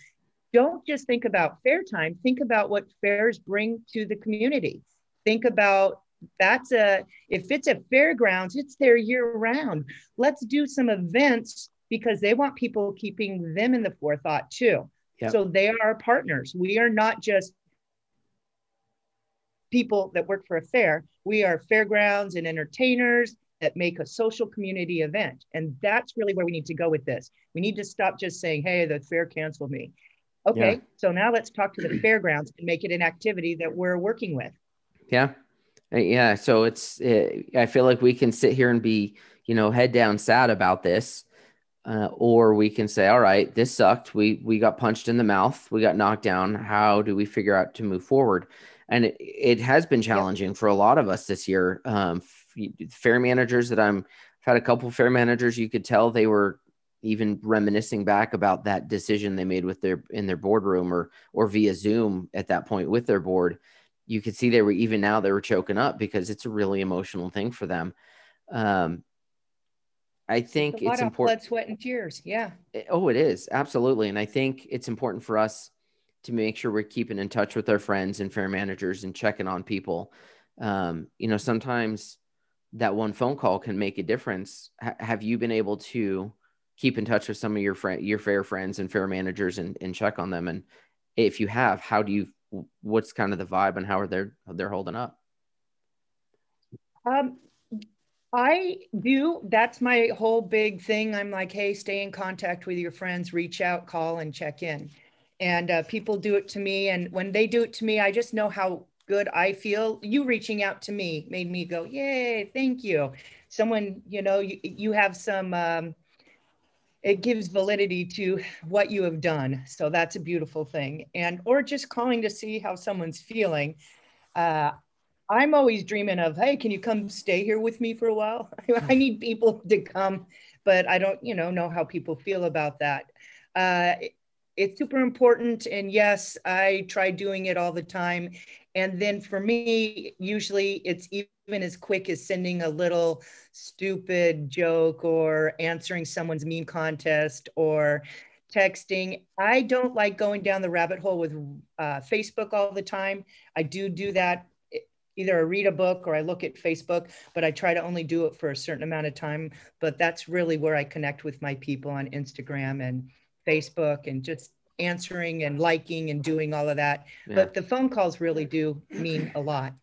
Don't just think about fair time, think about what fairs bring to the community. Think about that's a, if it's a fairgrounds, it's there year round. Let's do some events because they want people keeping them in the forethought too. Yep. So they are our partners. We are not just people that work for a fair. We are fairgrounds and entertainers that make a social community event. And that's really where we need to go with this. We need to stop just saying, hey, the fair canceled me. Okay, yeah. so now let's talk to the fairgrounds and make it an activity that we're working with. Yeah. Uh, yeah. So it's, uh, I feel like we can sit here and be, you know, head down sad about this. Uh, or we can say, all right, this sucked. We we got punched in the mouth. We got knocked down. How do we figure out to move forward? and it, it has been challenging yeah. for a lot of us this year. Um, fair managers that I'm I've had a couple fair managers. You could tell they were even reminiscing back about that decision they made with their in their boardroom or or via Zoom at that point with their board. You could see they were even now they were choking up because it's a really emotional thing for them. Um, I think it's, it's important. Blood, sweat, and tears. Yeah. Oh, it is absolutely, and I think it's important for us to make sure we're keeping in touch with our friends and fair managers and checking on people. Um, you know, sometimes that one phone call can make a difference. H- have you been able to keep in touch with some of your friend, your fair friends and fair managers and, and check on them? And if you have, how do you, what's kind of the vibe and how are they, they're holding up? Um, I do. That's my whole big thing. I'm like, hey, stay in contact with your friends, reach out, call, and check in. And uh, people do it to me. And when they do it to me, I just know how good I feel. You reaching out to me made me go, yay, thank you. Someone, you know, you, you have some, um, it gives validity to what you have done. So that's a beautiful thing. And, or just calling to see how someone's feeling. Uh, I'm always dreaming of, hey, can you come stay here with me for a while? <laughs> I need people to come, but I don't, you know, know how people feel about that. Uh, it's super important. And yes, I try doing it all the time. And then for me, usually it's even as quick as sending a little stupid joke or answering someone's meme contest or texting. I don't like going down the rabbit hole with uh, Facebook all the time. I do do that either I read a book or I look at Facebook, but I try to only do it for a certain amount of time. But that's really where I connect with my people on Instagram and Facebook and just answering and liking and doing all of that. Yeah. But the phone calls really do mean a lot.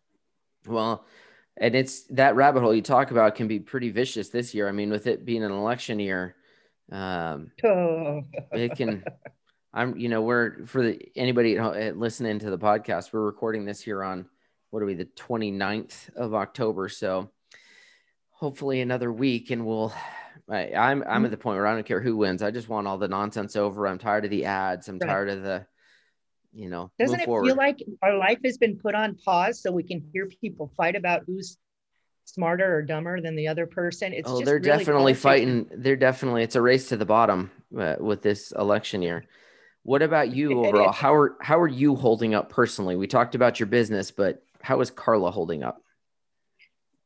Well, and it's that rabbit hole you talk about can be pretty vicious this year. I mean, with it being an election year, um, oh. it can. I'm, you know, we're for the anybody listening to the podcast, we're recording this here on what are we, the 29th of October. So hopefully another week and we'll, I, I'm, I'm at the point where I don't care who wins. I just want all the nonsense over. I'm tired of the ads. I'm right. tired of the, you know, doesn't it forward. feel like our life has been put on pause so we can hear people fight about who's smarter or dumber than the other person? It's oh, they're really definitely fighting. They're definitely, it's a race to the bottom uh, with this election year. What about you overall? How are how are you holding up personally? We talked about your business, but how is Carla holding up?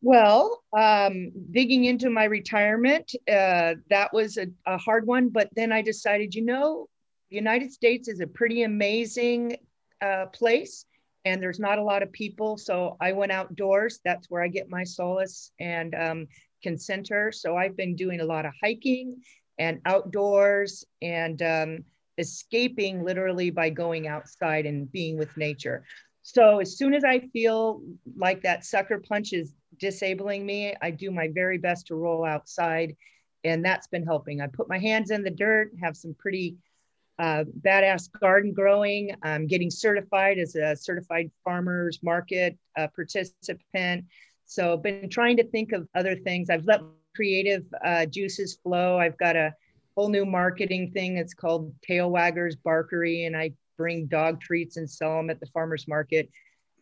Well, um, digging into my retirement, uh, that was a, a hard one. But then I decided, you know, the United States is a pretty amazing uh, place and there's not a lot of people. So I went outdoors. That's where I get my solace and um, can center. So I've been doing a lot of hiking and outdoors and um, escaping literally by going outside and being with nature. So as soon as I feel like that sucker punch is disabling me, I do my very best to roll outside. And that's been helping. I put my hands in the dirt, have some pretty uh, badass garden growing. I'm getting certified as a certified farmers market uh, participant. So I've been trying to think of other things. I've let creative uh, juices flow. I've got a whole new marketing thing. It's called Tail Waggers Barkery, and I bring dog treats and sell them at the farmers market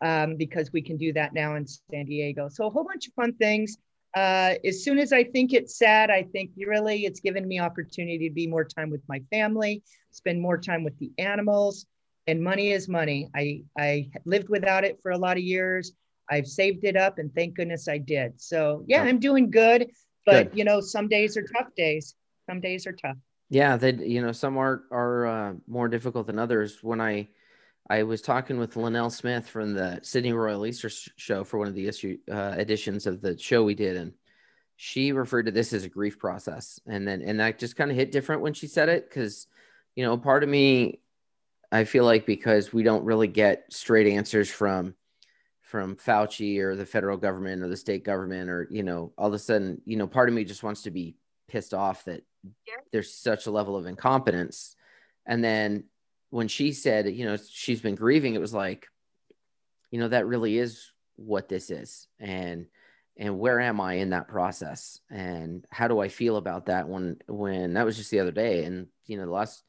um, because we can do that now in San Diego. So a whole bunch of fun things. Uh, as soon as I think it's sad, I think really it's given me opportunity to be more time with my family, spend more time with the animals, and money is money. I I lived without it for a lot of years. I've saved it up, and thank goodness I did. So yeah, I'm doing good. But good. you know, some days are tough days. Some days are tough. Yeah, that you know some are are uh, more difficult than others. When I I was talking with Linnell Smith from the Sydney Royal Easter show for one of the issue uh, editions of the show we did, and she referred to this as a grief process, and then and that just kind of hit different when she said it because you know part of me I feel like because we don't really get straight answers from from Fauci or the federal government or the state government or you know all of a sudden you know part of me just wants to be pissed off that there's such a level of incompetence. And then when she said, you know, she's been grieving, it was like, you know, that really is what this is. And and where am I in that process? And how do I feel about that when when that was just the other day? And you know, the last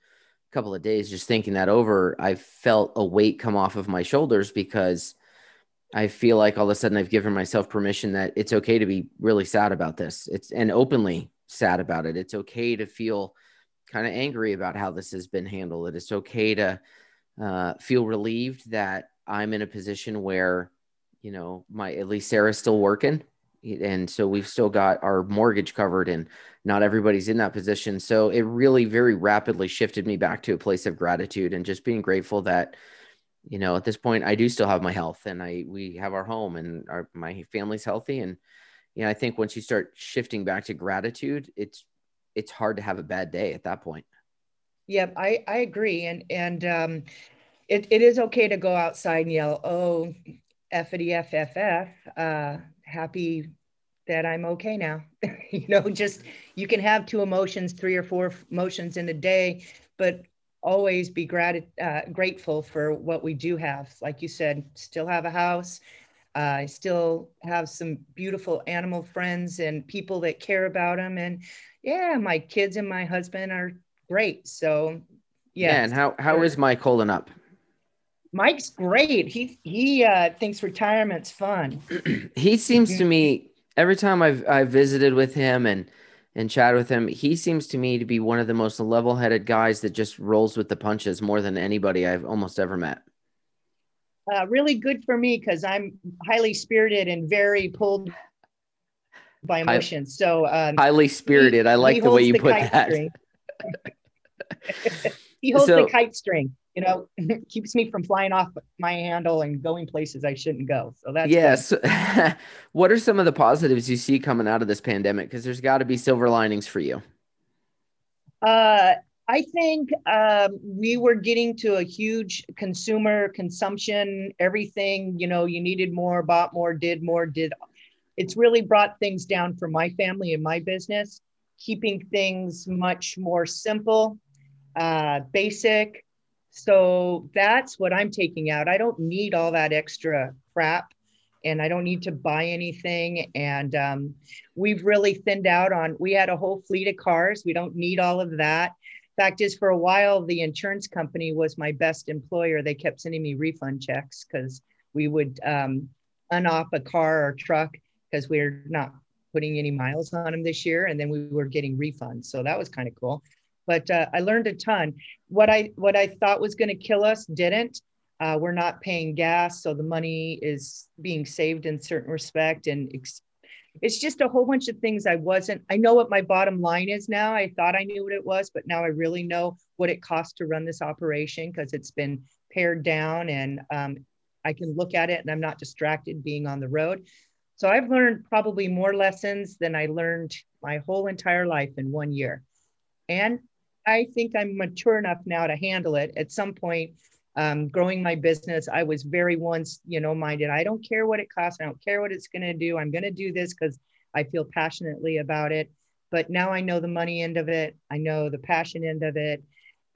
couple of days just thinking that over, I felt a weight come off of my shoulders because I feel like all of a sudden I've given myself permission that it's okay to be really sad about this. It's and openly sad about it. It's okay to feel kind of angry about how this has been handled. It's okay to uh, feel relieved that I'm in a position where, you know, my at least Sarah's still working. And so we've still got our mortgage covered, and not everybody's in that position. So it really very rapidly shifted me back to a place of gratitude and just being grateful that, you know, at this point I do still have my health and I we have our home and our my family's healthy and you know, I think once you start shifting back to gratitude, it's it's hard to have a bad day at that point. Yep, I I agree, and and um, it, it is okay to go outside and yell, "Oh, effity fff," uh, happy that I'm okay now. <laughs> you know, just you can have two emotions, three or four emotions in a day, but always be grat- uh, grateful for what we do have. Like you said, still have a house. I still have some beautiful animal friends and people that care about them. And yeah, my kids and my husband are great. So yeah. yeah and how how is Mike holding up? Mike's great. He he uh, thinks retirement's fun. <clears throat> he seems to me every time I've I've visited with him and and chat with him, he seems to me to be one of the most level-headed guys that just rolls with the punches more than anybody I've almost ever met. Uh, really good for me because I'm highly spirited and very pulled by emotions. So um, highly spirited. He, I like the way you the put that. <laughs> he holds so, the kite string you know, <laughs> keeps me from flying off my handle and going places I shouldn't go. So that's yes. <laughs> what are some of the positives you see coming out of this pandemic? Because there's got to be silver linings for you. Uh, I think um, we were getting to a huge consumer consumption. Everything, you know, you needed more, bought more, did more, did. It's really brought things down for my family and my business, keeping things much more simple, uh, basic, so that's what I'm taking out. I don't need all that extra crap and I don't need to buy anything. And um, we've really thinned out on, we had a whole fleet of cars. We don't need all of that. Fact is, for a while, the insurance company was my best employer. They kept sending me refund checks because we would um, unoff a car or truck because we're not putting any miles on them this year. And then we were getting refunds. So that was kind of cool but uh, I learned a ton. What I what I thought was going to kill us didn't. Uh, we're not paying gas, so the money is being saved in certain respect, and ex- it's just a whole bunch of things I wasn't. I know what my bottom line is now. I thought I knew what it was, but now I really know what it costs to run this operation because it's been pared down, and um, I can look at it, and I'm not distracted being on the road. So I've learned probably more lessons than I learned my whole entire life in one year. And I think I'm mature enough now to handle it. At some point, um, growing my business, I was very once, you know, minded. I don't care what it costs. I don't care what it's going to do. I'm going to do this because I feel passionately about it. But now I know the money end of it. I know the passion end of it.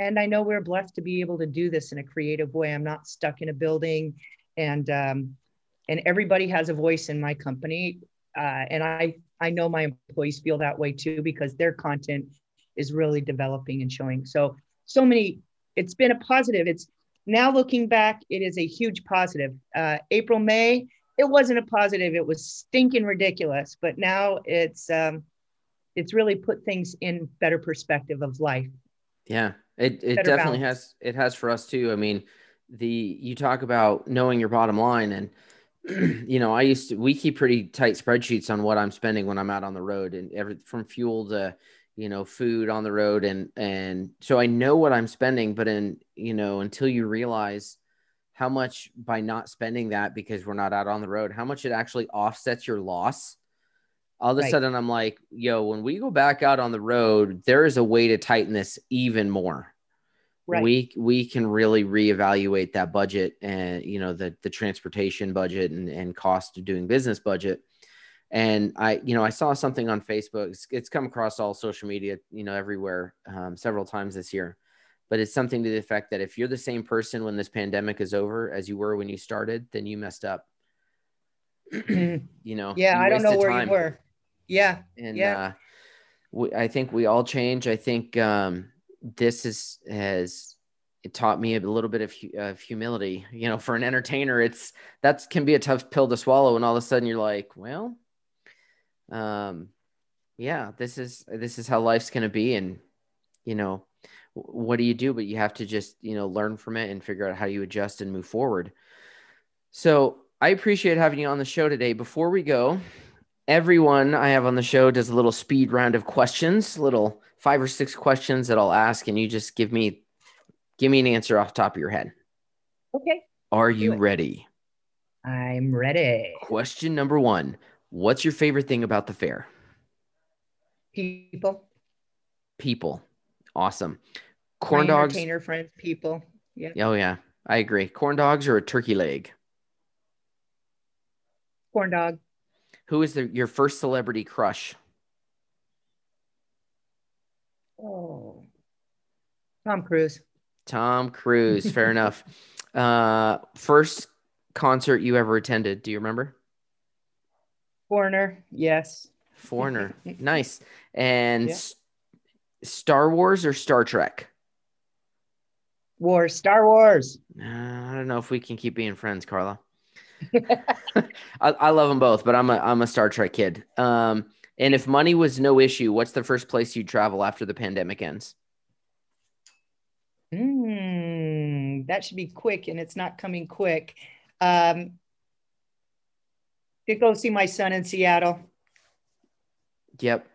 And I know we're blessed to be able to do this in a creative way. I'm not stuck in a building and, um, and everybody has a voice in my company. Uh, and I, I know my employees feel that way too, because their content is really developing and showing. So, so many, it's been a positive. It's now looking back, it is a huge positive. Uh, April, May, it wasn't a positive. It was stinking ridiculous, but now it's, um, it's really put things in better perspective of life. Yeah, it, it definitely balance. has, it has for us too. I mean, the, you talk about knowing your bottom line and, <clears throat> you know, I used to, we keep pretty tight spreadsheets on what I'm spending when I'm out on the road and every from fuel to, you know food on the road and and so i know what i'm spending but in you know until you realize how much by not spending that because we're not out on the road how much it actually offsets your loss all of a right. sudden i'm like yo when we go back out on the road there is a way to tighten this even more right. we we can really reevaluate that budget and you know the the transportation budget and, and cost of doing business budget and i you know i saw something on facebook. It's, it's come across all social media you know everywhere um, several times this year. But it's something to the effect that if you're the same person when this pandemic is over as you were when you started then you messed up. <clears throat> You know yeah you i don't know where time. you were. Yeah and yeah. uh, we, i think we all change. I think um, this is has it taught me a little bit of, of humility. You know for an entertainer it's that can be a tough pill to swallow and all of a sudden you're like well um, yeah, this is this is how life's going to be, and you know, what do you do? But you have to just you know learn from it and figure out how you adjust and move forward. So I appreciate having you on the show today. Before we go, everyone I have on the show does a little speed round of questions, little five or six questions that I'll ask, and you just give me give me an answer off the top of your head. Okay. Are you ready? I'm ready. Question number one What's your favorite thing about the fair? People. People. Awesome. Corn My dogs. Entertainer friends, people. Yeah. Oh yeah, I agree. Corn dogs or a turkey leg? Corn dog. Who is the, your first celebrity crush? Oh, Tom Cruise. Tom Cruise. Fair <laughs> enough. Uh, first concert you ever attended? Do you remember? Foreigner. Yes. Foreigner. <laughs> nice. And Yeah. S- Star Wars or Star Trek? War. Star Wars. Uh, I don't know if we can keep being friends, Carla. <laughs> <laughs> I, I love them both, but I'm a I'm a Star Trek kid. Um, and if money was no issue, what's the first place you'd travel after the pandemic ends? Mm, that should be quick, and it's not coming quick. Um, to go see my son in Seattle. Yep.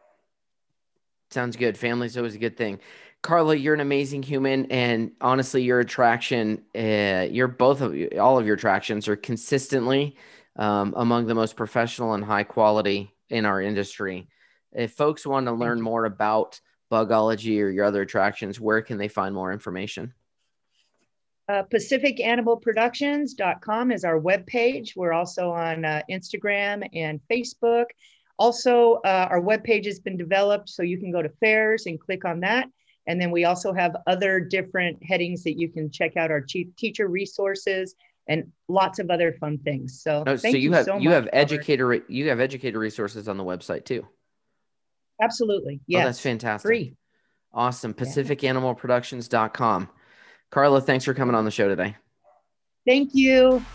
Sounds good. Family's always a good thing. Carla, you're an amazing human, and honestly, your attraction, uh, you're both of you, all of your attractions are consistently um, among the most professional and high quality in our industry. If folks want to learn more about bugology or your other attractions, where can they find more information? Uh, PacificAnimalProductions.com is our webpage. We're also on uh, Instagram and Facebook. Also, uh, our webpage has been developed so you can go to fairs and click on that. And then we also have other different headings that you can check out our chief teacher resources and lots of other fun things. So, Oh, so thank you have so you have educator you have educator resources on the website too. Absolutely. Oh, that's fantastic. Free. Awesome. PacificAnimalProductions.com. Carla, thanks for coming on the show today. Thank you.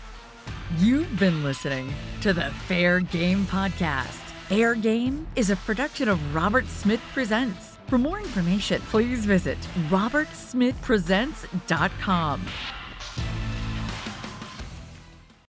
You've been listening to the Fair Game Podcast. Fair Game is a production of Robert Smith Presents. For more information, please visit robertsmithpresents.com.